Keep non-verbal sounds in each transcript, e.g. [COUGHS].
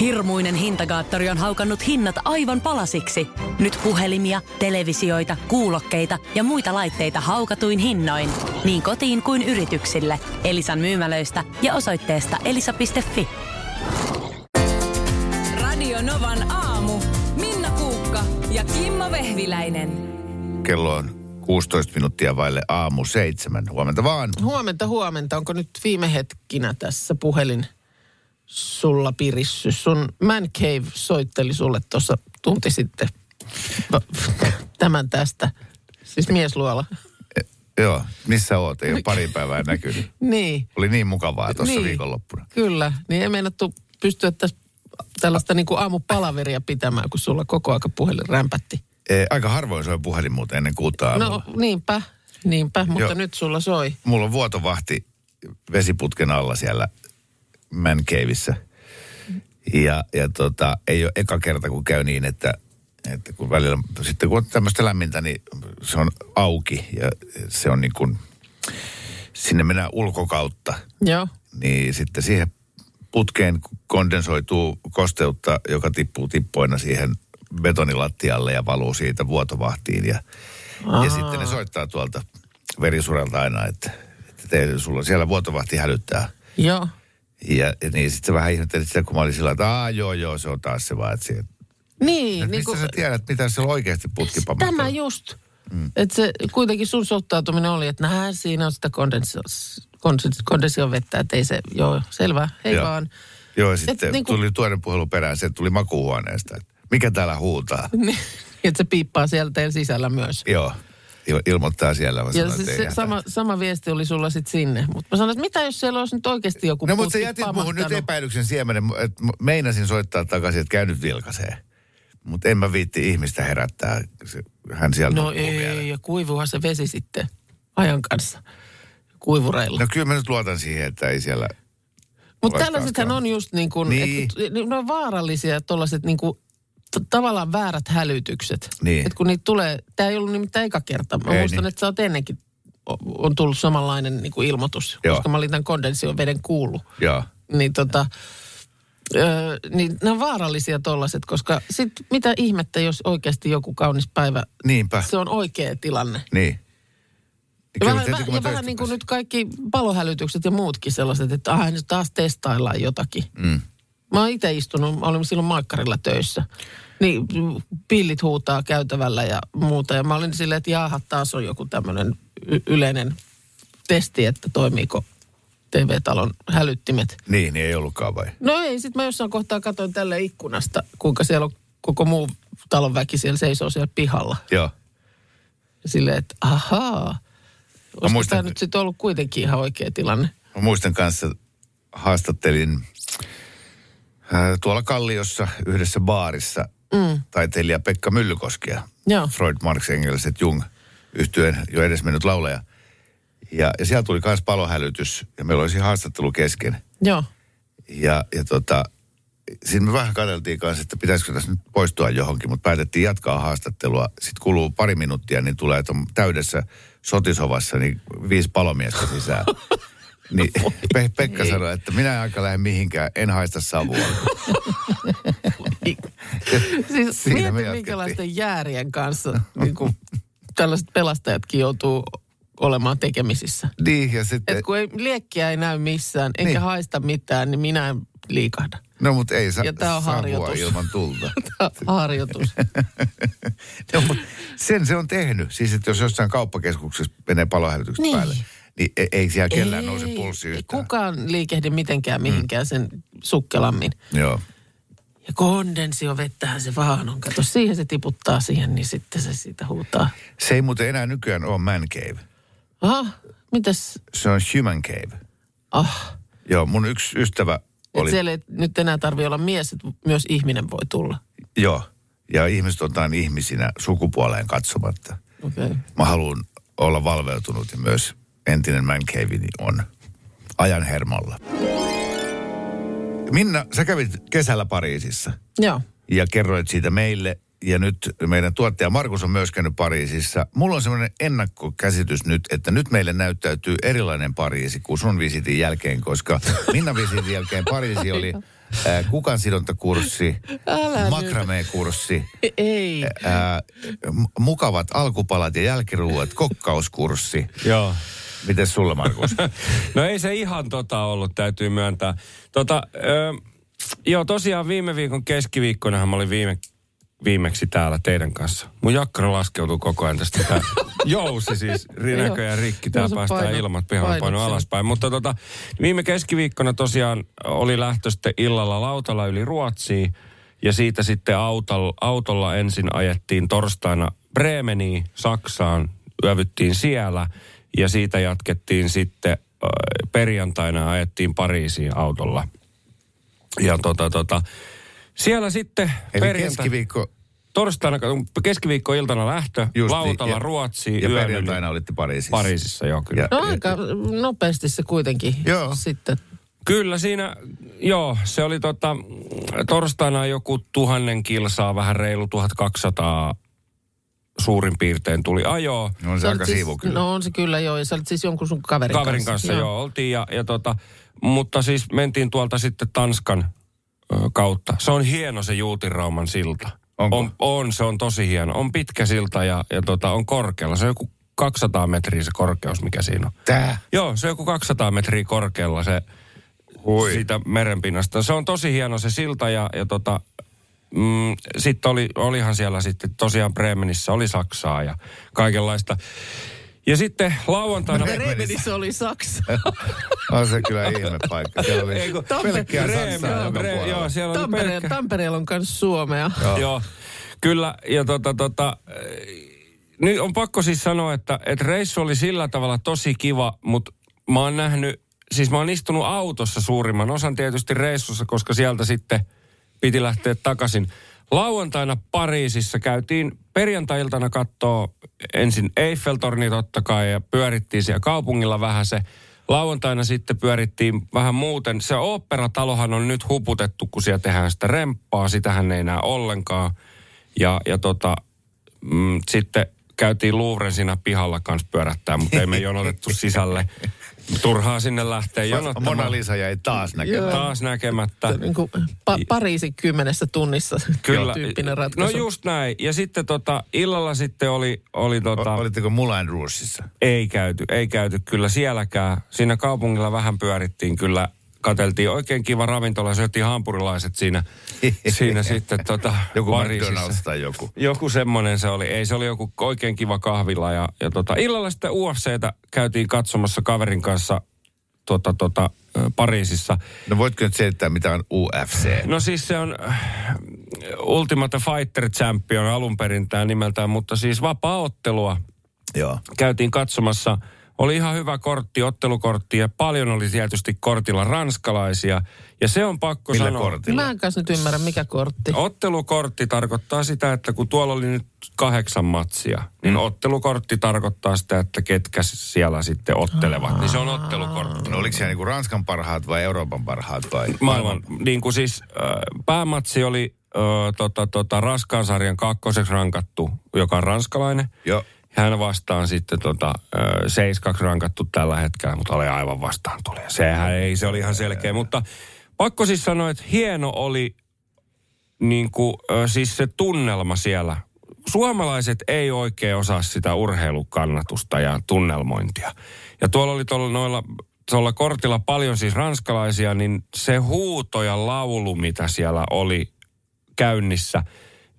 Hirmuinen hintakaattori on haukannut hinnat aivan palasiksi. Nyt puhelimia, televisioita, kuulokkeita ja muita laitteita haukatuin hinnoin. Niin kotiin kuin yrityksille. Elisan myymälöistä ja osoitteesta elisa.fi. Radio Novan aamu. Minna Kuukka ja Kimmo Vehviläinen. Kello on 16 minuuttia vaille aamu seitsemän. Huomenta vaan. Huomenta, huomenta. Onko nyt viime hetkinä tässä puhelin sulla pirissy? Sun Man Cave soitteli sulle tuossa tunti sitten tämän tästä. Siis miesluola. Joo, missä oot? Ei ole pari päivää näkynyt. Niin, Oli niin mukavaa tuossa Niin. viikonloppuna. kyllä. Niin ei meinattu pystyä tässä tällaista niin kuin aamupalaveria pitämään, kun sulla koko aika puhelin rämpätti. E, aika harvoin soi puhelin muuten ennen kuutta aamulla. No niinpä, niinpä, mutta Joo. nyt sulla soi. Mulla on vuotovahti vesiputken alla siellä Man Caveissa. Ja, ja tota, ei ole eka kerta, kun käy niin, että, että kun välillä, sitten kun on tämmöistä lämmintä, niin se on auki ja se on niin kuin, sinne mennään ulkokautta. Joo, Niin sitten siihen putkeen kondensoituu kosteutta, joka tippuu tippoina siihen betonilattialle ja valuu siitä vuotovahtiin. Ja, ja sitten ne soittaa tuolta verisuralta aina, että, että te, sulla siellä vuotovahti hälyttää. joo. Ja, niin sitten vähän ihmettelin sitä, kun mä olin sillä että Aa, joo, joo, se on taas se vaan, että se, Niin, niin niin mistä sä tiedät, mitä se on oikeasti putkipamassa? Tämä just. Mm. Että se kuitenkin sun suhtautuminen oli, että nää, siinä on sitä kondensio- kondens- kondension vettä, että ei se, joo, selvä, hei Joo. vaan. Joo, sitten niin kuin- tuli toinen puhelu perään, se tuli makuuhuoneesta. Että mikä täällä huutaa? [LAUGHS] Niin, että se piippaa sieltä teidän sisällä myös. Joo, il- ilmoittaa siellä. Mä Ja sanoin, se, että ei se sama, sama viesti oli sulla sitten sinne. Mutta mä sanoin, että mitä jos siellä olisi nyt oikeasti joku No mutta sä jätit muuhun nyt epäilyksen siemenen, että meinasin soittaa takaisin, että käy nyt vilkasee. Mutta en mä viitti ihmistä herättää. Hän siellä No nukkuu vielä. ei, ja kuivuhan se vesi sitten ajan kanssa kuivureilla. No kyllä mä nyt luotan siihen, että ei siellä... Mutta tällaisethan on just niin kuin, Niin. ne on vaarallisia tuollaiset niin kuin, tavallaan väärät hälytykset. Niin. Että kun niitä tulee, tämä ei ollut nimittäin eka kerta. Mä Ei muistan, niin. että sä oot ennenkin, on tullut samanlainen niin kuin ilmoitus, Joo. koska mä olin tämän kondension veden kuullut. Joo. Niin tota, öö, niin ne on vaarallisia tollaset, koska sit mitä ihmettä, jos oikeasti joku kaunis päivä, Niinpä. se on oikea tilanne. Niin. Ja vähän, ja mä vähän niin kuin nyt kaikki palohälytykset ja muutkin sellaiset, että nyt taas testaillaan jotakin. Mm. Mä oon itse istunut, mä olin silloin maikkarilla töissä. Niin pillit huutaa käytävällä ja muuta. Ja mä olin silleen, että jaaha, taas on joku tämmöinen y- yleinen testi, että toimiiko TV-talon hälyttimet. Niin, niin ei ollutkaan vai? No ei, sit mä jossain kohtaa katsoin tälle ikkunasta, kuinka siellä on koko muu talon väki siellä seisoo siellä pihalla. Joo. Silleen, että ahaa. Olisiko muistan- tämä nyt sitten ollut kuitenkin ihan oikea tilanne? Mä muistan kanssa, haastattelin tuolla Kalliossa yhdessä baarissa mm. taiteilija Pekka Myllykoskea. Joo. Freud, Marx, Engels et Jung yhtyeen jo edesmennyt laulaja. Ja, ja siellä tuli myös palohälytys ja meillä oli siinä haastattelu kesken. Joo. Ja, ja tota, siinä me vähän katseltiin kanssa, että pitäisikö tässä nyt poistua johonkin, mutta päätettiin jatkaa haastattelua. Sitten kuluu pari minuuttia, niin tulee, täydessä sotisovassa niin viisi palomiestä sisään. [LAUGHS] Niin Pe- Pekka sanoi, että minä en aika lähde mihinkään, en haista savua. [LAUGHS] Siis mieti, minkälaisten jäärien kanssa niin kuin, tällaiset pelastajatkin joutuu olemaan tekemisissä. niin, ja sitten, Et kun ei, liekkiä ei näy missään, enkä Niin. haista mitään, niin minä en liikahda. no mutta ei sa- Ja tää on savua harjoitus. ilman tulta. [LAUGHS] Tämä on harjoitus. [LAUGHS] no, sen se on tehnyt. Siis, että jos jossain kauppakeskuksessa menee palohälytykset Niin. päälle, niin ei, ei siellä kellään nouse pulssi ei yhtään. kukaan liikehdi mitenkään mihinkään sen sukkelammin. Joo. Ja kondensiovettähän se vaan on. Kato, siihen se tiputtaa siihen, niin sitten se siitä huutaa. Se ei muuten enää nykyään ole man cave. Aha, mitäs? Se on human cave. Ah, Joo, mun yksi ystävä oli... oli... siellä ei nyt enää tarvitse olla mies, että myös ihminen voi tulla. Joo. Ja ihmiset otetaan ihmisinä sukupuoleen katsomatta. Okei. Okay. Mä haluan olla valveutunut ja myös entinen man cave on ajan hermolla. Minna, sä kävit kesällä Pariisissa Joo. ja kerroit siitä meille. Ja nyt meidän tuottaja Markus on myös käynyt Pariisissa. Mulla on semmoinen ennakkokäsitys nyt, että nyt meille näyttäytyy erilainen Pariisi kuin sun visitin jälkeen, koska Minna visitin jälkeen Pariisi oli kukan sidontakurssi, makramee-kurssi, Ei. ää, mukavat alkupalat ja jälkiruuat, kokkauskurssi. Joo. Miten sulla, Markus? [LAUGHS] No ei se ihan tota ollut, täytyy myöntää. Tota, ö, joo, tosiaan viime viikon keskiviikkonahan mä olin viime, viimeksi täällä teidän kanssa. Mun jakkara laskeutuu koko ajan tästä. Tää [LAUGHS] jousi siis näköjään rikki. Tää päästään paino- ilmat pihalle paino alaspäin. Mutta tota, viime keskiviikkona tosiaan oli lähtö sitten illalla lautalla yli Ruotsiin. Ja siitä sitten autolla, autolla ensin ajettiin torstaina Bremeniin, Saksaan. Yövyttiin siellä ja siitä jatkettiin sitten äh, perjantaina ajettiin Pariisiin autolla. Ja tota, tota, siellä sitten Eli perjantai, keskiviikko torstaina, keskiviikkoiltana lähtö, Just lautalla niin, ja- Ruotsiin, ja yön yli. perjantaina olitte Pariisissa. Pariisissa, joo kyllä. Ja- No aika nopeasti se kuitenkin Joo. sitten. Kyllä siinä, joo, se oli tota, torstaina joku tuhannen kilsaa, vähän reilu 1200 suurin piirtein tuli ajoa. No on se Sä aika siivu kyllä. No on se kyllä joo. Ja sä olit siis jonkun sun kaverin, Kaverin kanssa, joo. joo, oltiin ja, ja tota, mutta siis mentiin tuolta sitten Tanskan ö, kautta. Se on hieno se Juutinrauman silta. Onko? On, on, se on tosi hieno. On pitkä silta ja, ja tota, on korkealla. Se on joku 200 metriä se korkeus, mikä siinä on. Tää? Joo, se on joku 200 metriä korkealla se Hui. siitä merenpinnasta. Se on tosi hieno se silta ja, ja tota, mm, sitten oli, olihan siellä sitten tosiaan Bremenissä, oli Saksaa ja kaikenlaista. Ja sitten lauantaina... [LAUGHS] Bremenissä oli Saksa. [LAUGHS] On se kyllä ihme paikka. Siellä oli pelkkää Bremen, Saksaa Bre-. Joo, siellä oli Tampereen, pelkkä... Tampereella on myös Suomea. Joo. Joo, kyllä. Ja tota, tota, eh, nyt on pakko siis sanoa, että, että reissu oli sillä tavalla tosi kiva, mutta mä oon nähnyt, siis mä oon istunut autossa suurimman osan tietysti reissussa, koska sieltä sitten piti lähteä takaisin. Lauantaina Pariisissa käytiin perjantai-iltana kattoo ensin Eiffeltorni totta kai ja pyörittiin siellä kaupungilla vähän se. Lauantaina sitten pyörittiin vähän muuten. Se oopperatalohan on nyt huputettu, kun siellä tehdään sitä remppaa. Sitähän ei enää ollenkaan. Ja, ja tota, mm, sitten käytiin Louvren siinä pihalla kanssa pyörättää, mutta ei me jonotettu sisälle. Turhaa sinne lähteä jonottamaan. Mona Lisa jäi taas näkemään. Taas näkemättä. Niin kuin pa- Pariisin kymmenessä tunnissa [LAUGHS] Kyllä. tyyppinen ratkaisu. No just näin. Ja sitten tota, illalla sitten oli, oli tota, O- Olitteko Moulin Rougeissa? ei käyty, ei käyty kyllä sielläkään. Siinä kaupungilla vähän pyörittiin kyllä, kateltiin oikein kiva ravintola, syötiin hampurilaiset siinä, siinä [LAUGHS] sitten tota, Joku Pariisissa. McDonald's tai joku. Joku semmoinen se oli. Ei, se oli joku oikein kiva kahvila. Ja, ja tota, illalla sitten UFCtä käytiin katsomassa kaverin kanssa tota, tota, Pariisissa. No voitko nyt selittää, mitä on UFC? No siis se on äh, Ultimate Fighter Champion alun perin tämä nimeltään, mutta siis vapaa-ottelua Joo. käytiin katsomassa. Oli ihan hyvä kortti, ottelukortti ja paljon oli tietysti kortilla ranskalaisia. Ja se on pakko Millä sanoa. kortilla? Mä en kanssa nyt ymmärrä, mikä kortti. Ottelukortti tarkoittaa sitä, että kun tuolla oli nyt kahdeksan matsia, niin mm. ottelukortti tarkoittaa sitä, että ketkä siellä sitten ottelevat. Niin se on ottelukortti. No oliko siellä niinku Ranskan parhaat vai Euroopan parhaat vai? Maailman, niin kuin siis äh, päämatsi oli tota, tota, raskaan sarjan kakkoseksi rankattu, joka on ranskalainen. Joo. Hän vastaan sitten tota, äh, seiskaksi rankattu tällä hetkellä, mutta oli aivan vastaan tuli. Sehän ei, se oli ihan selkeä. Mutta pakko siis sanoa, että hieno oli niin kuin, siis se tunnelma siellä. Suomalaiset ei oikein osaa sitä urheilukannatusta ja tunnelmointia. Ja tuolla oli tuolla noilla tuolla kortilla paljon siis ranskalaisia, niin se huuto ja laulu, mitä siellä oli käynnissä,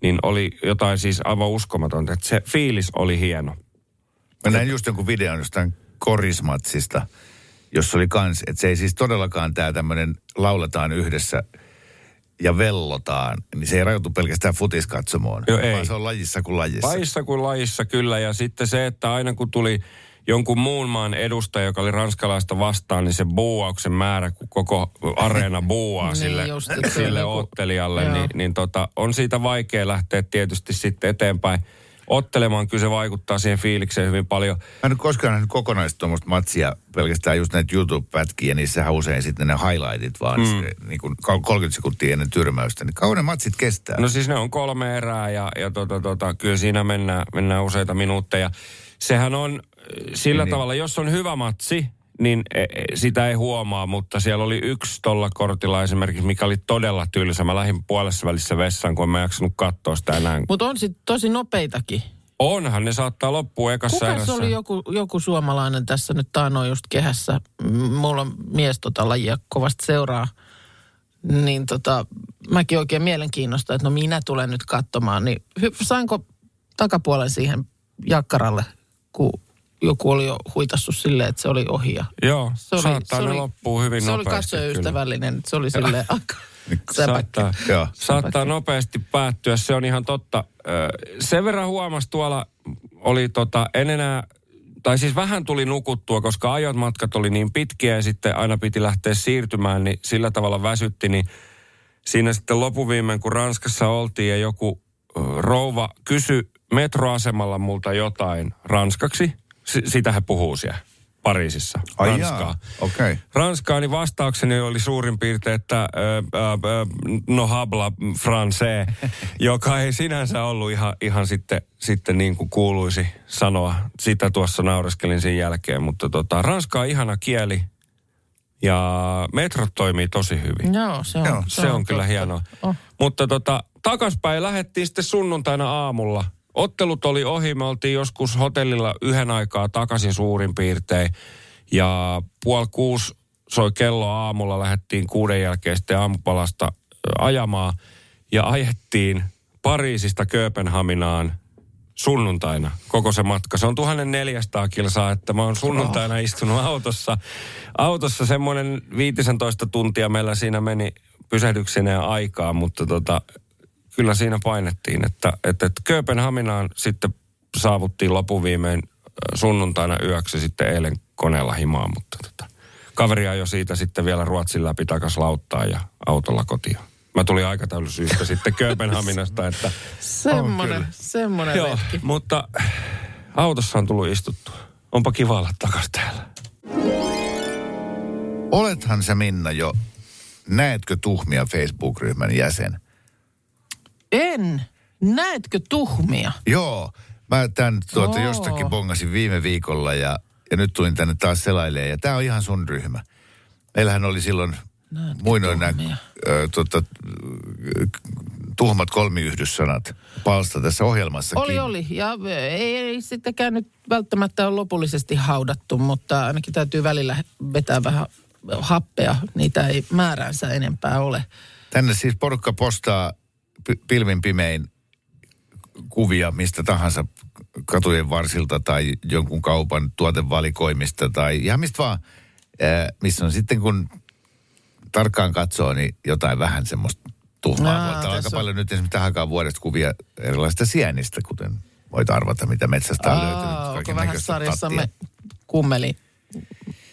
niin oli jotain siis aivan uskomatonta. Että se fiilis oli hieno. Mä näin just jonkun videon jostain korismatsista, jossa oli kans, että se ei siis todellakaan tämä tämmöinen lauletaan yhdessä ja vellotaan, niin se ei rajoitu pelkästään futiskatsomoon, Joo, ei. vaan se on lajissa kuin lajissa. Lajissa kuin lajissa kyllä. Ja sitten se, että aina kun tuli jonkun muun maan edustaja, joka oli ranskalaista vastaan, niin se buuauksen määrä, kun koko areena buuaa [LAUGHS] Niin sille, just, se on sille ottelijalle, niin, niin tota, on siitä vaikea lähteä tietysti sitten eteenpäin ottelemaan. Kyllä se vaikuttaa siihen fiilikseen hyvin paljon. Mä en ole koskaan nähnyt kokonaista tuommoista matsia, pelkästään just näitä YouTube-pätkiä, niissähän usein sitten ne highlightit vaan, mm. niin kuin 30 sekuntia ennen tyrmäystä. Niin kauan ne matsit kestää. No siis ne on kolme erää ja, ja tota, tota, kyllä siinä mennään, mennään useita minuutteja. Sehän on sillä Niin. tavalla, jos on hyvä matsi, niin e, e, sitä ei huomaa, mutta siellä oli yksi tolla kortilla esimerkiksi, mikä oli todella tylsä. Mä lähdin puolessa välissä vessaan, kun en mä jaksanut katsoa sitä enää. Mutta on sitten tosi nopeitakin. Onhan, ne saattaa loppua ekassa Kuka se oli joku, joku suomalainen tässä nyt taanoin just kehässä? Mulla on mies tota lajia kovasti seuraa. Niin tota, mäkin oikein mielenkiinnosta, että no minä tulen nyt katsomaan. Niin sainko takapuolen siihen jakkaralle, kun joku oli jo huitassut silleen, että se oli ohi. Ja Joo, se oli, saattaa se ne oli, loppuu hyvin Se oli nopeasti. kyllä. katsojaystävällinen. Se oli silleen aika [LAUGHS] säpäkkä. Saattaa, Joo. saattaa nopeasti päättyä, se on ihan totta. Sen verran huomas tuolla oli tota, en enää, tai siis vähän tuli nukuttua, koska ajot matkat oli niin pitkiä ja sitten aina piti lähteä siirtymään, niin sillä tavalla väsytti, niin siinä sitten lopuviimein, kun Ranskassa oltiin ja joku rouva kysyi metroasemalla multa jotain ranskaksi, sitä he puhuu siellä Pariisissa, Ai Ranskaa. Okay. Ranskaa, niin vastaukseni oli suurin piirtein, että äh, äh, no habla français, [LAUGHS] joka ei sinänsä ollut ihan, ihan sitten, sitten niin kuin kuuluisi sanoa. Sitä tuossa naureskelin sen jälkeen, mutta tota, Ranska on ihana kieli ja metrot toimii tosi hyvin. Joo, se on, Joo, Se on kyllä totta. hienoa. Oh. Mutta tota, takaspäin lähdettiin sitten sunnuntaina aamulla. Ottelut oli ohi, me oltiin joskus hotellilla yhden aikaa takaisin suurin piirtein. Ja puoli kuusi soi kello aamulla, lähdettiin kuuden jälkeen sitten aamupalasta ajamaan. Ja ajettiin Pariisista Kööpenhaminaan sunnuntaina koko se matka. Se on 1400 kilsaa, että mä oon sunnuntaina istunut autossa. Autossa semmoinen 15 tuntia meillä siinä meni pysähdyksineen aikaa, mutta tota, kyllä siinä painettiin, että, että, että Kööpenhaminaan sitten saavuttiin lopuviimein ö, sunnuntaina yöksi sitten eilen koneella himaan, mutta tota, kaveri ajoi siitä sitten vielä Ruotsin läpi takas lauttaa ja autolla kotiin. Mä tulin aikataulusyistä sitten Kööpenhaminasta, että Semmoinen, semmoinen Joo, retki. mutta autossa on tullut istuttua. Onpa kiva olla takas täällä. Olethan sä Minna jo, näetkö tuhmia Facebook-ryhmän jäsen? En. Näetkö tuhmia? Joo, mä tämän tuota Oo. jostakin bongasin viime viikolla ja, ja nyt tulin tänne taas selailemaan ja tämä on ihan sun ryhmä. Meillähän oli silloin Näetkö muinoin nämä tuota, tuhmat kolmiyhdyssanat palsta tässä ohjelmassakin. Oli, oli. Ja ei, ei sittenkään nyt välttämättä ole lopullisesti haudattu, mutta ainakin täytyy välillä vetää vähän happea. Niitä ei määräänsä enempää ole. Tänne siis porukka postaa pilvin pimein kuvia mistä tahansa katujen varsilta tai jonkun kaupan tuotevalikoimista tai ihan mistä vaan, missä on sitten kun tarkkaan katsoo, niin jotain vähän semmoista tuhmaa. Aa, Voi olla aika on- paljon nyt esimerkiksi tähän vuodesta kuvia erilaisista sienistä, kuten voit arvata, mitä metsästä on löytynyt. Onko vähän sarjassamme tattia.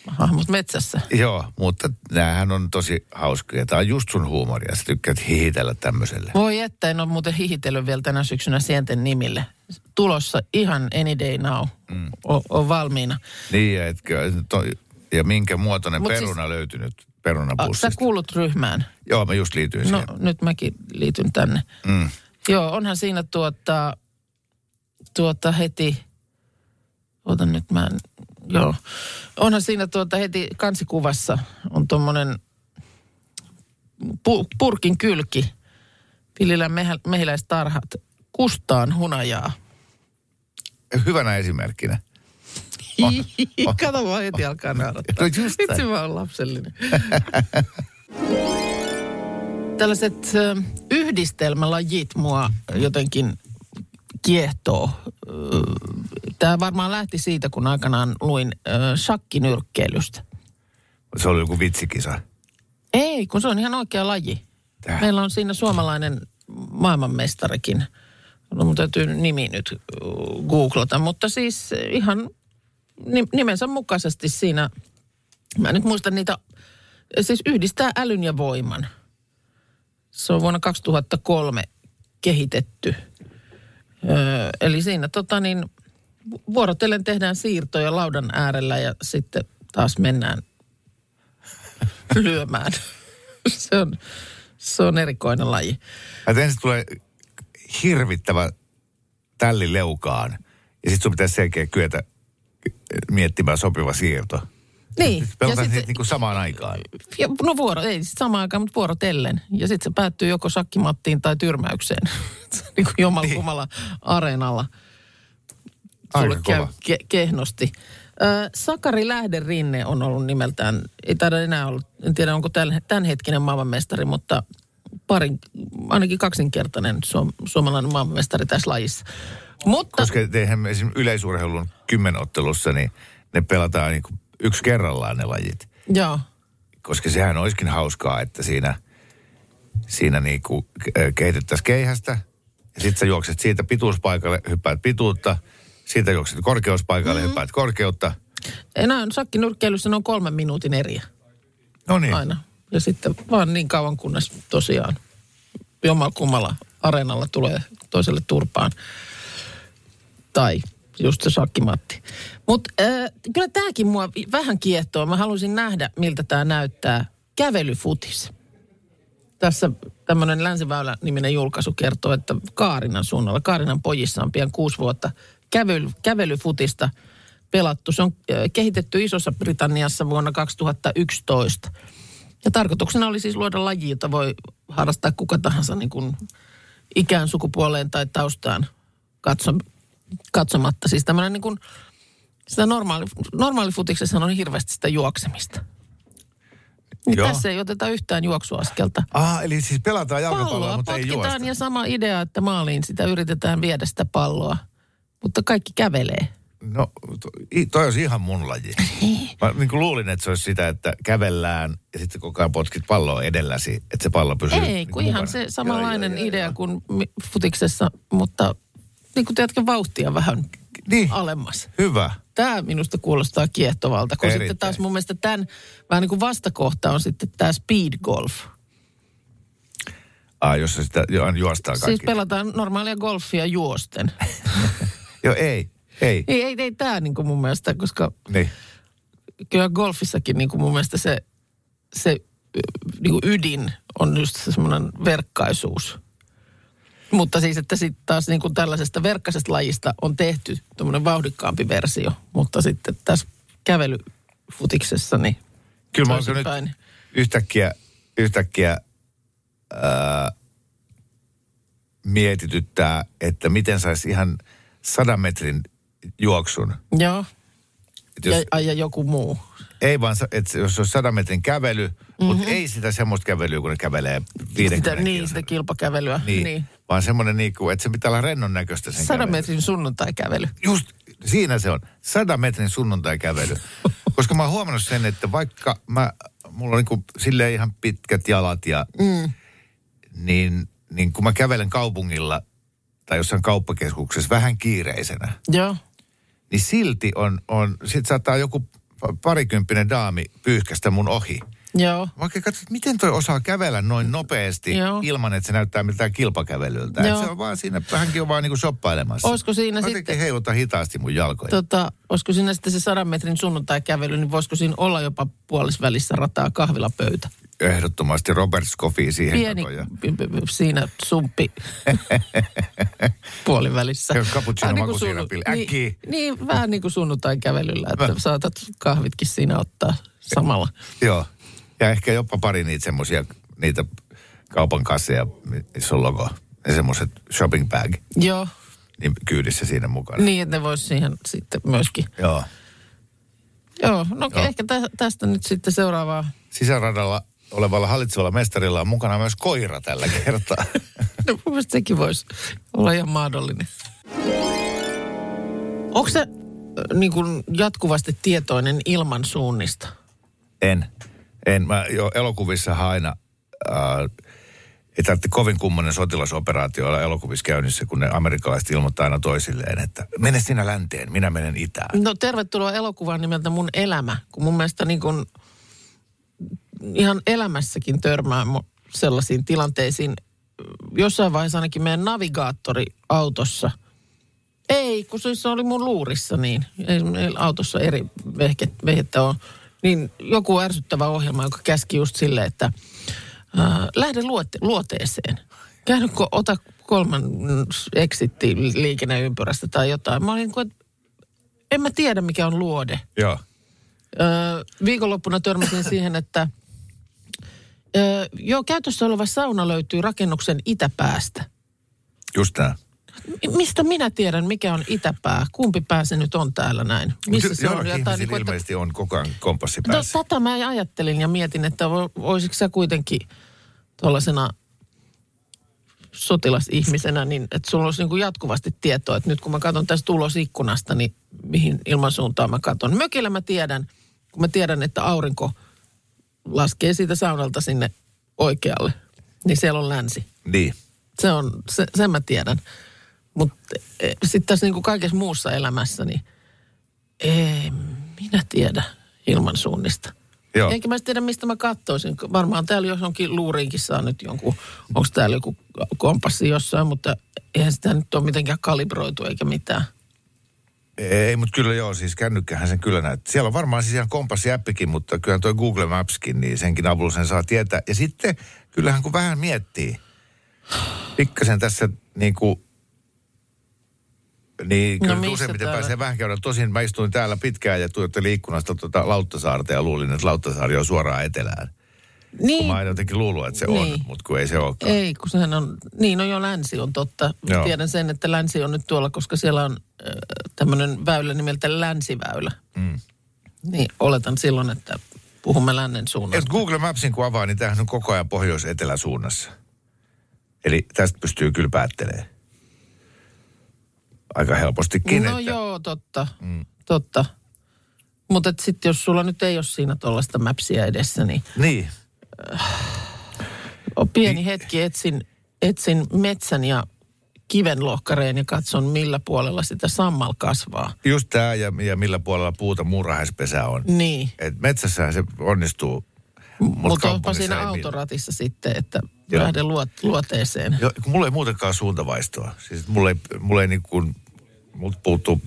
Kummeli hahmot metsässä? Joo, mutta näähän on tosi hauskoja. Tämä on just sun huumoria. Sä tykkäät hihitellä tämmöiselle. Voi että, en ole muuten hihitellyt vielä tänä syksynä sienten nimille. Tulossa ihan any day now. Mm. On, on valmiina. Niin, ja, etkö, to, ja minkä muotoinen Mut peruna siis- siis, löytynyt A, sä perunapussista? kuulut ryhmään. Joo, mä just liityin No siihen. nyt mäkin liityn tänne. Mm. Joo, onhan siinä tuota, tuota heti, otan nyt mä en, joo. Onhan siinä tuota heti kansikuvassa on tuommoinen pu, purkin kylki. Mehä, mehiläistarhat. Kustaan hunajaa. Hyvänä esimerkkinä. [LAUGHS] Kato vaan heti alkaa naurattaa. No just näin. mä oon lapsellinen. [LAUGHS] Tällaiset yhdistelmälajit mua jotenkin kiehtoo. Tämä varmaan lähti siitä, kun aikanaan luin shakkinyrkkeilystä. Se oli joku vitsikisa. Ei, kun se on ihan oikea laji. Tää. Meillä on siinä suomalainen maailmanmestarikin. No mun täytyy nimi nyt googlata, mutta siis ihan ni- nimensä mukaisesti siinä, mä nyt muista niitä, siis yhdistää älyn ja voiman. Se on vuonna 2003 kehitetty. Öö, eli siinä tota niin, vu- vuorotellen tehdään siirtoja laudan äärellä ja sitten taas mennään [LAUGHS] lyömään. [LAUGHS] se, on, se on erikoinen laji. Ja ensin tulee hirvittävä tälli leukaan. Ja sitten sun pitäisi selkeä kyetä miettimään sopiva siirto. Niin. [LAUGHS] Sitten Pelataan sit- niitä niin kuin samaan aikaan. Ja, no vuoro, ei siis samaan aikaan, mutta vuorotellen. Ja sitten se päättyy joko sakkimattiin tai tyrmäykseen. [LAUGHS] niin kuin jomalla kummalla areenalla. Aika kova. ke- kehnosti. Ö, Sakari Lähderinne on ollut nimeltään, ei taida enää olla, en tiedä onko tämän, tämänhetkinen maailmanmestari, mutta parin, ainakin kaksinkertainen suom, suomalainen maailmanmestari tässä lajissa. Mutta, Koska eihän esimerkiksi yleisurheilun kymmenottelussa, niin ne pelataan niin kuin yksi kerrallaan ne lajit. joo, Koska sehän olisikin hauskaa, että siinä, siinä niin kuin kehitettäisiin keihästä. Ja sitten sä juokset siitä pituuspaikalle, hyppäät pituutta. Siitä juokset korkeuspaikalle, mm-hmm. hyppäät korkeutta. enää sakkinyrkkeilyssä ne on kolmen minuutin eriä. No niin. aina. Ja sitten vaan niin kauan, kunnes tosiaan jomalla kummalla areenalla tulee toiselle turpaan. Tai just se sakkimatti. Mutta äh, kyllä tämäkin mua vähän kiehtoo. Mä haluaisin nähdä, miltä tämä näyttää. Kävelyfutis. Tässä tämmöinen Länsiväylä-niminen julkaisu kertoo, että Kaarinan suunnalla, Kaarinan pojissa on pian kuusi vuotta kävely, kävelyfutista pelattu. Se on kehitetty Isossa Britanniassa vuonna 2011. Ja tarkoituksena oli siis luoda laji, jota voi harrastaa kuka tahansa niin kuin ikään, sukupuoleen tai taustaan katso, katsomatta. Siis tämmöinen niin kuin, sitä normaali, normaalifutiksessa on hirveästi sitä juoksemista. Niin Joo. tässä ei oteta yhtään juoksuaskelta. Ah, eli siis pelataan jalkapalloa, Palloa mutta ei juosta. ja sama idea, että maaliin sitä yritetään viedä sitä palloa. Mutta kaikki kävelee. No, toi olisi ihan mun laji. [LAUGHS] Mä niin kuin luulin, että se olisi sitä, että kävellään ja sitten koko ajan potkit palloa edelläsi, että se pallo pysyy Ei, niin kun ihan mukana. se samanlainen Joo, joo, joo, idea kuin futiksessa, mutta niin kuin tiedätkö, vauhtia vähän Niin, alemmas. hyvä. Tämä minusta kuulostaa kiehtovalta, kun Erittäin. sitten taas mun mielestä tämän vähän niin kuin vastakohta on sitten tämä speed golf. Ah, jos se sitä ju- juostaa Siis kaikki. pelataan normaalia golfia juosten. [LAUGHS] Joo, ei, ei. ei, ei, ei tämä niin kuin mun mielestä, koska Niin. kyllä golfissakin niin kuin mun mielestä se, se niin kuin ydin on just se semmoinen verkkaisuus. Mutta siis, että sitten taas niin kuin tällaisesta verkkaisesta lajista on tehty tämmöinen vauhdikkaampi versio. Mutta sitten tässä kävelyfutiksessa, niin Kyllä mä oon nyt yhtäkkiä, yhtäkkiä ää, mietityttää, että miten saisi ihan sadan metrin juoksun. Joo, Et jos, ja, ja joku muu. Ei vaan, että jos olisi sadan metrin kävely, mm-hmm. mutta ei sitä semmoista kävelyä, kun ne kävelee 50 Sitä, niin, sitä kilpakävelyä. Niin, niin. Vaan semmoinen, niin kuin, että se pitää olla rennon näköistä sen Sadan kävely. metrin sunnuntaikävely. Just siinä se on. Sadan metrin sunnuntai-kävely. [LAUGHS] Koska mä oon huomannut sen, että vaikka mä, mulla on niin kuin silleen ihan pitkät jalat ja mm. niin, niin kun mä kävelen kaupungilla tai jossain kauppakeskuksessa vähän kiireisenä, Joo. niin silti on, on sit saattaa joku pa- parikymppinen daami pyyhkästä mun ohi. Joo. Vaikka katsot, että miten toi osaa kävellä noin nopeasti Joo. ilman, että se näyttää miltään kilpakävelyltä. Joo. Et se on vaan siinä, hänkin on vaan niinku shoppailemassa. Olisiko siinä Mä jotenkin sitten- heilutan hitaasti mun jalkoja. Tota, olisiko siinä sitten se sadan metrin sunnuntaikävely, niin voisiko siinä olla jopa puolisvälissä rataa kahvilapöytä? Ehdottomasti Robert Scofi siihen Pieni katoja. siinä sumppi [LAUGHS] puolivälissä. Cappuccino Vähän niin makusiirapilla. sunnu-. Niin, niin, vähän niin kuin sunnuntai-kävelyllä, että saatat kahvitkin siinä ottaa samalla. Joo. Ja ehkä jopa pari niitä semmoisia, niitä kaupan kasseja, missä on logo. Ja semmoiset shopping bag Joo, niin kyydissä siinä mukana. niin että ne vois siihen sitten myöskin. Joo. Joo, no Joo. ehkä tä, tästä nyt sitten seuraavaa. Sisäradalla olevalla hallitsevalla mestarilla on mukana myös koira tällä kertaa. [LAUGHS] No mun mielestä sekin voisi olla ihan mahdollinen. Onko se niin kuin jatkuvasti tietoinen ilman suunnista? En. En. Mä jo elokuvissa aina, äh, ei tarvitse kovin kummonen sotilasoperaatio olla elokuvissa käynnissä, kun ne amerikkalaiset ilmoittaa aina toisilleen, että mene sinä länteen, minä menen itään. No tervetuloa elokuvaan nimeltä Mun elämä, kun mun mielestä niin kuin ihan elämässäkin törmää sellaisiin tilanteisiin. Jossain vaiheessa ainakin meidän navigaattori autossa. Ei, kun siis se oli mun luurissa niin. Ei autossa eri vehket, vehjettä on. Niin joku ärsyttävä ohjelma, joka käski just silleen, että äh, lähde luote, luoteeseen. Käynytkö, ota kolman exitti liikenneympyrästä tai jotain. Mä olin kuin, en mä tiedä mikä on luode. Joo. Öö, viikonloppuna törmäsin [COUGHS] siihen, että öö, jo käytössä oleva sauna löytyy rakennuksen itäpäästä. Just tämä. Mistä minä tiedän, mikä on itäpää? Kumpi pää se nyt on täällä näin? Missä se on? Ihmisillä niin kuin, että- ilmeisesti on koko ajan kompassi No, päässä. tätä mä ajattelin ja mietin, että vo- voisitko sä kuitenkin tuollaisena sotilasihmisenä, niin että sulla olisi niin kuin jatkuvasti tietoa, että nyt kun mä katson tästä ulos ikkunasta, niin mihin ilmansuuntaan mä katson. Mökillä mä tiedän, kun mä tiedän, että aurinko laskee siitä saunalta sinne oikealle, niin siellä on länsi. Niin. Se on, se, sen mä tiedän. Mutta sitten tässä niinku kaikessa muussa elämässä, niin en minä tiedä ilmansuunnista. Joo. Enkä mä tiedä, mistä mä katsoisin. Varmaan täällä johonkin luuriinkin saa nyt jonkun, onko täällä joku kompassi jossain, mutta eihän sitä nyt ole mitenkään kalibroitu eikä mitään. Ei, mutta kyllä joo, siis kännykkähän sen kyllä näyttää. Siellä on varmaan siis ihan kompassiäppikin, mutta kyllä toi Google Mapskin, niin senkin avulla sen saa tietää. Ja sitten kyllähän kun vähän miettii, pikkasen tässä niin kuin, niin kyllä No no, missä useimmiten täällä? pääsee vähän käydä. Tosin mä istuin täällä pitkään ja tuijottelin ikkunasta tuota Lauttasaarta ja luulin, että Lauttasaari on suoraan etelään. Kun Niin, mä aina jotenkin luullut, että se Niin. on, mutta kun ei se olekaan. ei, kun sehän on, niin no jo länsi on totta. Joo. Tiedän sen, että länsi on nyt tuolla, koska siellä on äh, tämmöinen väylä nimeltä länsiväylä. Mm. Niin oletan silloin, että puhumme lännen suunnasta. Et Google Mapsin kun avaa, niin tämähän on koko ajan pohjois-etelä-suunnassa. Eli tästä pystyy kyllä päättelemään. Aika helpostikin. No että, joo, totta, mm. totta. Mutta sitten jos sulla nyt ei ole siinä tuollaista mapsia edessä, niin Niin, on pieni hetki etsin, etsin metsän ja kivenlohkareen ja katson millä puolella sitä sammal kasvaa. just tämä ja, ja millä puolella puuta muurahaispesä on. Niin, Et metsässähän se onnistuu. mutta onpa siinä autoratissa sitten, että Joo. lähden luot, luoteeseen. Jo, kun mulla ei muutenkaan suuntavaistoa. Siis mulla ei, mulla ei niin kuin, multa puuttuu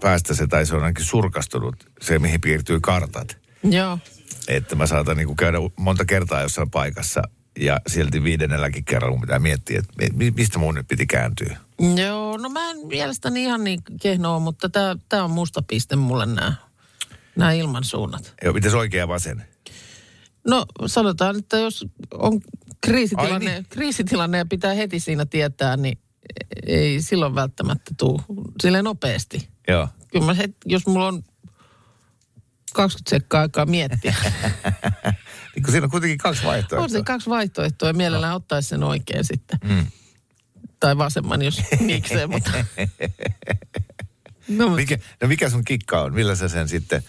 päästä se, tai se on ainakin surkastunut, se mihin piirtyy kartat. Joo. Että mä saatan niin kuin käydä monta kertaa jossain paikassa ja silti viidennelläkin kerralla mun pitää miettiä, että mi- mistä mun nyt piti kääntyä. Joo, no mä en mielestäni ihan niin kehno ole, mutta tämä tää on musta piste mulle nämä nämä ilmansuunnat. Joo, miten oikea vasen? No sanotaan, että jos on kriisitilanne, niin. kriisitilanne ja pitää heti siinä tietää, niin ei silloin välttämättä tule sille nopeasti. Joo. Kyllä mä het, jos mulla on 20 sekkaa aikaa miettiä. [LAUGHS] Niin kun siinä on kuitenkin kaksi vaihtoehtoa. on se kaksi vaihtoehtoa ja mielellään ottaisi sen oikein sitten. Mm. Tai vasemman, jos miksei, mutta... [LAUGHS] No, mutta Mikä, no mikä sun kikka on? Millä sä sen sitten...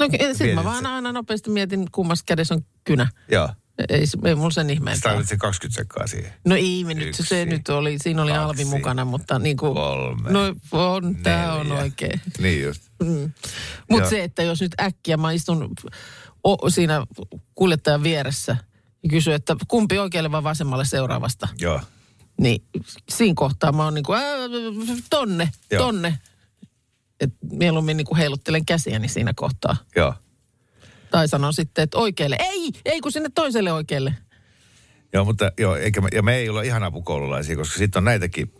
no sitten mä vaan aina nopeasti mietin, kummassa kädessä on kynä. Joo. Ei, se- ei mulla sen Sä ihmeempää. tarvitset 20 sekkaa siihen. No ei me nyt, se, se nyt oli, siinä oli kaksi, Alvi mukana, mutta niin kuin, kolme, no on, tämä on oikein. Niin just. Mutta Joo. se, että jos nyt äkkiä mä istun o, siinä kuljettajan vieressä ja kysyn, että kumpi oikealle vai vasemmalle seuraavasta, Joo. niin siinä kohtaa mä oon niin kuin, tonne, Joo. tonne. Et mieluummin niin kuin heiluttelen käsiäni siinä kohtaa. Joo. Tai sanon sitten, että oikealle. Ei, ei kun sinne toiselle oikealle. Joo, mutta joo, eikä me, ja me ei olla ihan apukoululaisia, koska sitten on näitäkin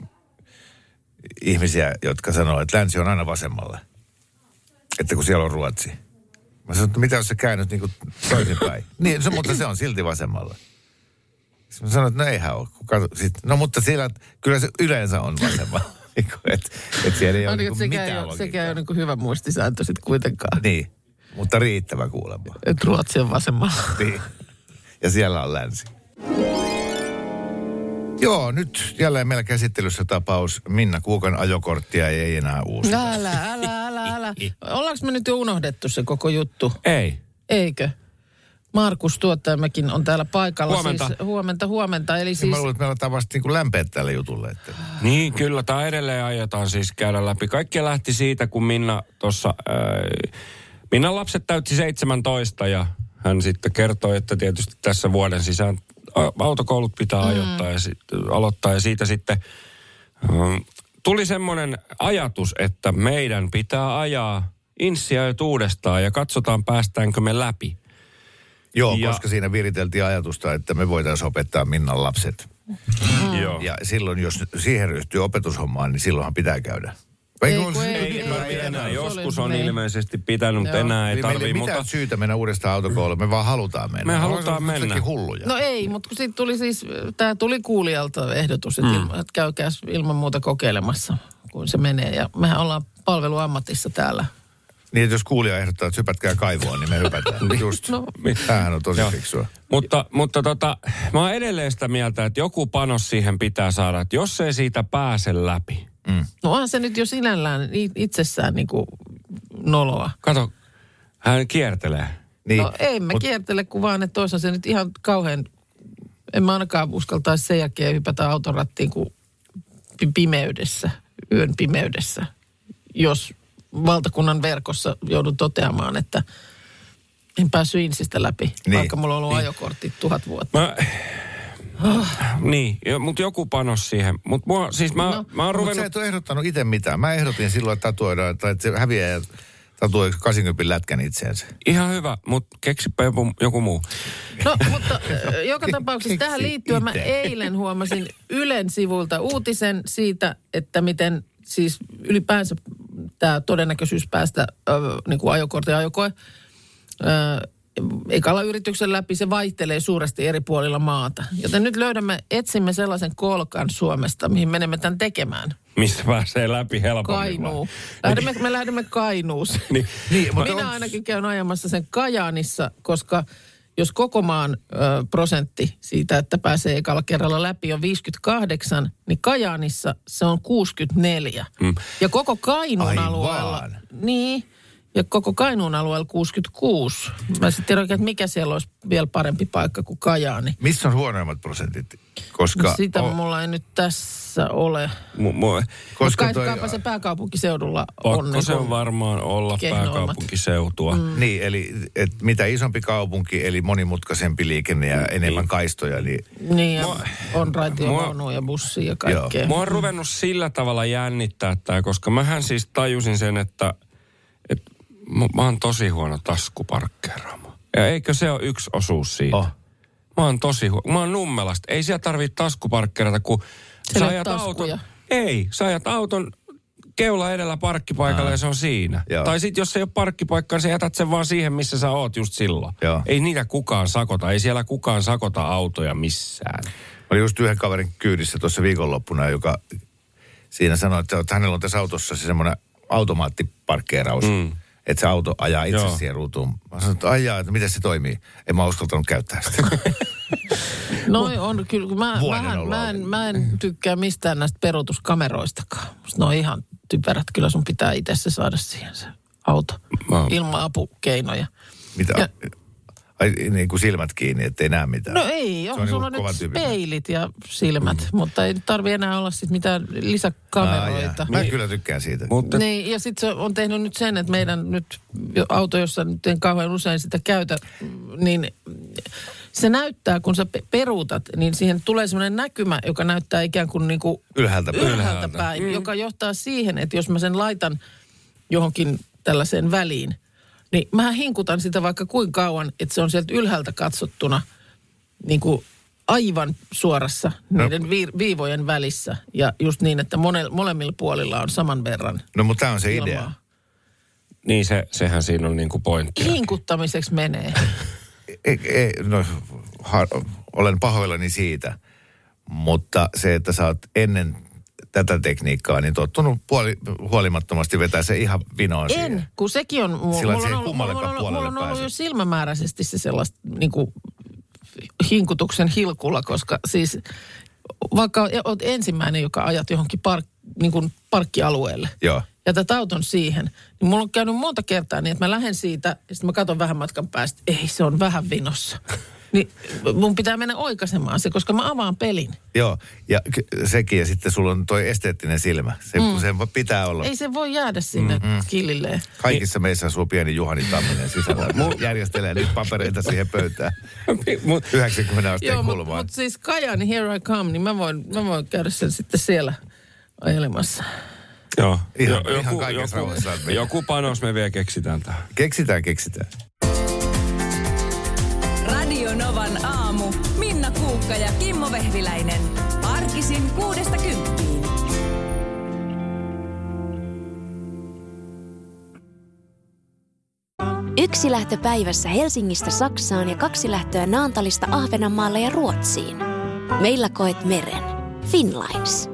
ihmisiä, jotka sanoo, että länsi on aina vasemmalla. Että kun siellä on Ruotsi. Mä sanoin, että mitä jos sä käännyt niin toisinpäin? [LAUGHS] niin, se, mutta se on silti vasemmalla. Sitten mä sanoin, että no eihän ole. Kun katso, sit, no mutta siellä, kyllä se yleensä on vasemmalla. [LAUGHS] että et, siellä ei ole Ainakin, niin että sekään, ei mitään ole, sekään ei ole niin kuin hyvä muistisääntö sitten kuitenkaan. Niin, mutta riittävä kuulemma. Että Ruotsi on vasemmalla. [LAUGHS] Niin. Ja siellä on länsi. Joo, nyt jälleen meillä käsittelyssä tapaus Minna Kuukan ajokorttia ei enää uusi. Älä, älä, älä, älä. [LAUGHS] Ollaanko me nyt jo unohdettu se koko juttu? Ei. Eikö? Markus tuottajamäkin on täällä paikalla. Huomenta. Siis, huomenta, huomenta. Eli Siis... siis, Mä luulen, että meillä on tavasti niin kuin lämpeät tälle jutulle. Että... Niin, kyllä. Tämä edelleen aiotaan siis käydä läpi. Kaikki lähti siitä, kun Minna tuossa... Äh, Minnan lapset täytti 17 ja hän sitten kertoi, että tietysti tässä vuoden sisään autokoulut pitää mm. ajoittaa ja sit, aloittaa. Ja siitä sitten ähm, tuli semmoinen ajatus, että meidän pitää ajaa inssiä uudestaan ja katsotaan päästäänkö me läpi. Joo, Ja- koska siinä viriteltiin ajatusta, että me voitaisiin opettaa Minnan lapset. Mm. Joo. Ja silloin, jos siihen ryhtyy opetushommaan, niin silloinhan pitää käydä Ei, kun ei, Ei, ei, enää. Joskus on niin. ilmeisesti pitänyt, mutta Joo. enää ei Eli meillä ei Mutta syytä mennä uudestaan autokouluun, me vaan halutaan mennä. Me halutaan Ollaan mennä. hulluja. No ei, mutta kun siitä tuli siis, tämä tuli kuulijalta ehdotus, että, Mm. ilma, että käykää ilman muuta kokeilemassa, kun se menee. Ja mehän ollaan palveluammatissa täällä. Niin, että jos kuulija ehdottaa, että hypätkää kaivoon, niin me hypätään. [LAUGHS] Just. No. Tämähän on tosi Joo. fiksua. Mutta, mutta tota, mä oon edelleen sitä mieltä, että joku panos siihen pitää saada, että jos ei siitä pääse läpi. No onhan se nyt jo sinällään itsessään niin kuin noloa. Kato, hän kiertelee. Niin, no ei mä mut- kiertele, kun vaan, että toisaalta se nyt ihan kauhean, en mä ainakaan uskaltaisi sen jälkeen hypätä autorattiin kuin pi- pimeydessä, yön pimeydessä, jos valtakunnan verkossa joudun toteamaan, että en päässyt insistä läpi, Niin, vaikka mulla on ollut niin. ajokortti tuhat vuotta. Mä, niin, mutta joku panos siihen. Mutta mua, siis mä, no, No, mä oon Mutta ruvennut... sä et ole ehdottanut itse mitään. Mä ehdotin silloin, että tatuoidaan, tai että se häviää tatuoi 80 lätkän itseensä. Ihan hyvä, mutta keksipä joku, joku muu. No, mutta joka tapauksessa tähän liittyen mä eilen huomasin Ylen sivulta uutisen siitä, että miten siis ylipäänsä tämä todennäköisyys päästä äh, niin kuin ajokortin ajokoe äh, ekalla yrityksen läpi, se vaihtelee suuresti eri puolilla maata. Joten nyt löydämme, etsimme sellaisen kolkan Suomesta, mihin menemme tämän tekemään. Mistä pääsee läpi helpommin. Kainuu. Lähdemme, me lähdemme Kainuuseen. [LAUGHS] Niin. Niin, Minä on- ainakin käyn ajamassa sen Kajaanissa, koska jos koko maan ö, prosentti siitä, että pääsee ekalla kerralla läpi on 58, niin Kajaanissa se on 64. Mm. Ja koko Kainuun Aivan. alueella, niin, ja koko Kainuun alueella 66. Mä sitten tiedän, oikein, että mikä siellä olisi vielä parempi paikka kuin Kajaani. Missä on huonoimmat prosentit? Koska No sitä on- mulla ei nyt tässä ole. Mu, mu, Koska toi, se pääkaupunkiseudulla on. pakko se on varmaan olla kehnoimmat. pääkaupunkiseutua. Mm. Niin, eli et mitä isompi kaupunki, eli monimutkaisempi liikenne ja enemmän kaistoja, niin Niin, ja Mua- on raitiovaunuja ja bussia ja kaikkea. Mua on ruvennut sillä tavalla jännittää tämä, koska mähän siis tajusin sen, että mä, mä oon tosi huono taskuparkkeeraamaan. Ja eikö se ole yksi osuus siitä? Oh. Mä oon tosi huono. Mä oon Nummelasta. Ei siellä tarvitse taskuparkkeerata, kun Siellä sä ajat ole auton. taskuja. Ei, sä ajat auton keula edellä parkkipaikalle ja se on siinä. Joo. Tai sitten jos ei ole parkkipaikkaa, niin sä jätät sen vaan siihen, missä sä oot just silloin. Joo. Ei niitä kukaan sakota. Ei siellä kukaan sakota autoja missään. Mä olin just yhden kaverin kyydissä tuossa viikonloppuna, joka siinä sanoi, että, että hänellä on tässä autossa se semmoinen automaattiparkkeeraus. Mm. Että se auto ajaa itse Joo. siihen ruutuun. Mä sanoin, että ajaa, että miten se toimii. En mä uskaltanut käyttää sitä. [LAUGHS] Noin on kyllä. Mä, mä, ollaan mä, en, mä en tykkää mistään näistä peruutuskameroistakaan. Musta ne on ihan typerät. Kyllä sun pitää itse se saada siihen se auto. Mä- Ilman apukeinoja. Mitä? Ja- Ai, niin kuin silmät kiinni, ettei näe mitään. No ei, on, on sulla kova nyt peilit ja silmät, mm. mutta ei tarvi enää olla sit mitään lisäkameroita. jaa. Mä kyllä tykkään siitä. Mutta Niin, ja sitten se on tehnyt nyt sen, että meidän nyt auto, jossa nyt en kauhean usein sitä käytä, niin se näyttää, kun sä pe- peruutat, niin siihen tulee semmoinen näkymä, joka näyttää ikään kuin, niin kuin Ylhäältä päin. ylhäältä päin, mm. joka johtaa siihen, että jos mä sen laitan johonkin tällaiseen väliin, niin mä hinkutan sitä vaikka kuinka kauan, että se on sieltä ylhäältä katsottuna niin kuin aivan suorassa niiden vi- viivojen välissä. Ja just niin, että mone- molemmilla puolilla on saman verran No mutta tämä on se idea. ilmaa. niin se, sehän siinä on niinku pointti. Hinkuttamiseksi menee. Ei, [LAUGHS] ei, no, ha, olen pahoillani siitä, mutta se, että sä oot ennen tätä tekniikkaa, niin tottunut puoli, huolimattomasti vetää se ihan vinoon siihen. En, kun sekin on... Mulla, Sillä mulla, siihen on, mulla, on, ollut- mulla puolelle on ollut jo silmämääräisesti se sellaista niin kuin, hinkutuksen hilkulla, koska siis vaikka olet ensimmäinen, joka ajat johonkin park, niin kuin parkkialueelle, Joo. jätät auton siihen, niin mulla on käynyt monta kertaa niin, että mä lähden siitä ja sitten mä katson vähän matkan päästä, ei se on vähän vinossa. [LAUGHS] Niin mun pitää mennä oikaisemaan se, koska mä avaan pelin. Joo, ja sekin, ja sitten sulla on toi esteettinen silmä. Se, mm. se pitää olla. Ei se voi jäädä sinne mm-hmm. killilleen. Kaikissa meissä asuu pieni Juhani Tamminen sisällä. Järjestelee nyt papereita siihen pöytään. [LAUGHS] Mut, 90 asteen Joo, mutta kulmaan. mut siis Kajani, Here I Come, niin mä voin, mä voin käydä sen sitten siellä ajelemassa. joo. Ihan- Jo- ihan joku, mennä. joku panos me vielä keksitään tähän. Keksitään, keksitään. Novan aamu. Minna Kuukka ja Kimmo Vehviläinen. Arkisin kuudesta kymppiin. Yksi lähtö päivässä Helsingistä Saksaan ja kaksi lähtöä Naantalista Ahvenanmaalle ja Ruotsiin. Meillä koet meren. Finlines.